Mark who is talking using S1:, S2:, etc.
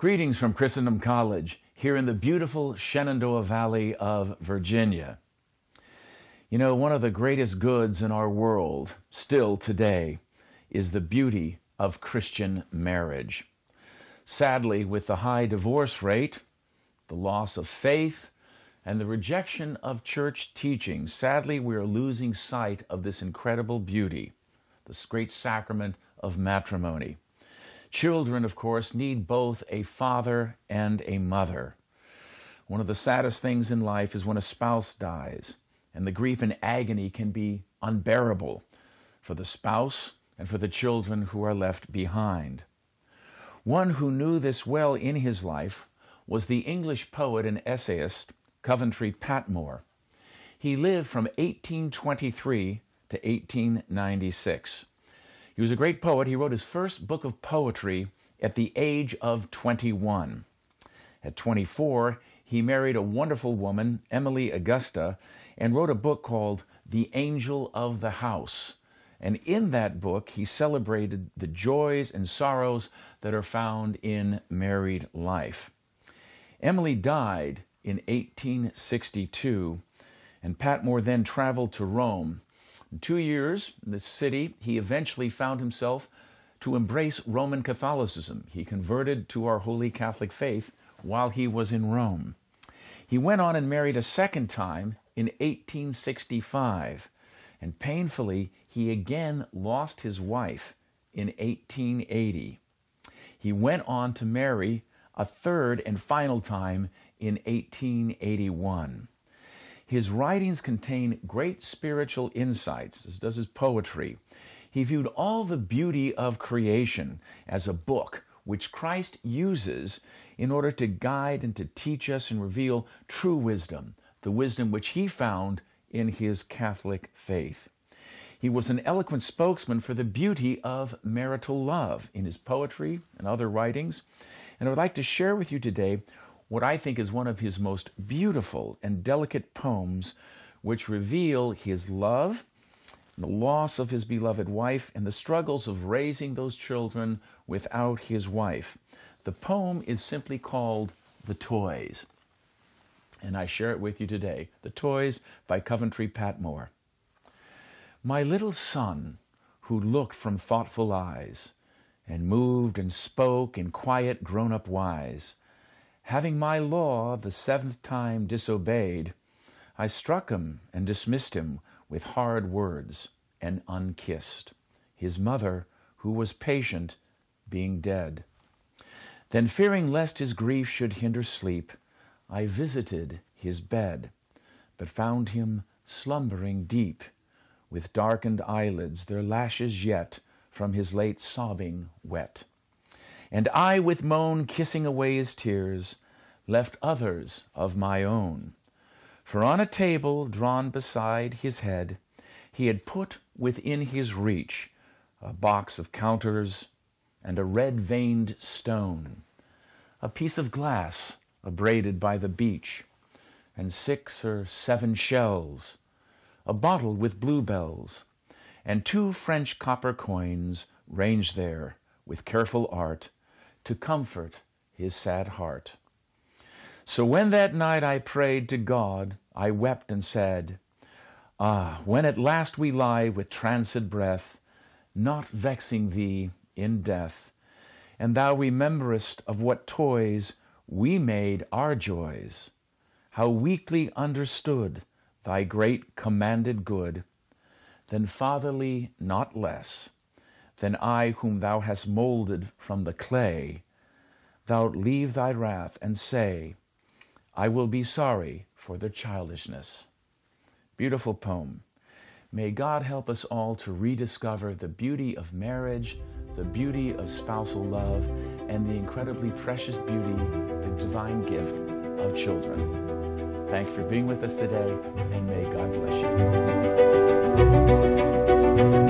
S1: Greetings from Christendom College here in the beautiful Shenandoah Valley of Virginia. You know, one of the greatest goods in our world, still today, is the beauty of Christian marriage. Sadly, with the high divorce rate, the loss of faith, and the rejection of church teaching, sadly, we are losing sight of this incredible beauty, this great sacrament of matrimony. Children, of course, need both a father and a mother. One of the saddest things in life is when a spouse dies, and the grief and agony can be unbearable for the spouse and for the children who are left behind. One who knew this well in his life was the English poet and essayist Coventry Patmore. He lived from 1823 to 1896. He was a great poet. He wrote his first book of poetry at the age of 21. At 24, he married a wonderful woman, Emily Augusta, and wrote a book called The Angel of the House. And in that book, he celebrated the joys and sorrows that are found in married life. Emily died in 1862, and Patmore then traveled to Rome two years in this city, he eventually found himself to embrace Roman Catholicism. He converted to our Holy Catholic faith while he was in Rome. He went on and married a second time in 1865, and painfully, he again lost his wife in 1880. He went on to marry a third and final time in 1881. His writings contain great spiritual insights, as does his poetry. He viewed all the beauty of creation as a book which Christ uses in order to guide and to teach us and reveal true wisdom, the wisdom which he found in his Catholic faith. He was an eloquent spokesman for the beauty of marital love in his poetry and other writings. And I would like to share with you today what I think is one of his most beautiful and delicate poems, which reveal his love, the loss of his beloved wife, and the struggles of raising those children without his wife. The poem is simply called The Toys. And I share it with you today. The Toys by Coventry Patmore. My little son, who looked from thoughtful eyes, and moved and spoke in quiet grown up wise, Having my law the seventh time disobeyed, I struck him and dismissed him with hard words and unkissed, his mother, who was patient, being dead. Then, fearing lest his grief should hinder sleep, I visited his bed, but found him slumbering deep, with darkened eyelids, their lashes yet from his late sobbing wet and I with moan kissing away his tears, left others of my own. For on a table drawn beside his head, he had put within his reach a box of counters and a red veined stone, a piece of glass abraded by the beach, and six or seven shells, a bottle with bluebells, and two French copper coins ranged there with careful art to comfort his sad heart. So when that night I prayed to God, I wept and said, Ah, when at last we lie with tranced breath, not vexing thee in death, and thou rememberest of what toys we made our joys, how weakly understood thy great commanded good, then fatherly not less, than I whom thou hast moulded from the clay, thou leave thy wrath and say, I will be sorry for their childishness. Beautiful poem. May God help us all to rediscover the beauty of marriage, the beauty of spousal love, and the incredibly precious beauty, the divine gift of children. Thank you for being with us today, and may God bless you.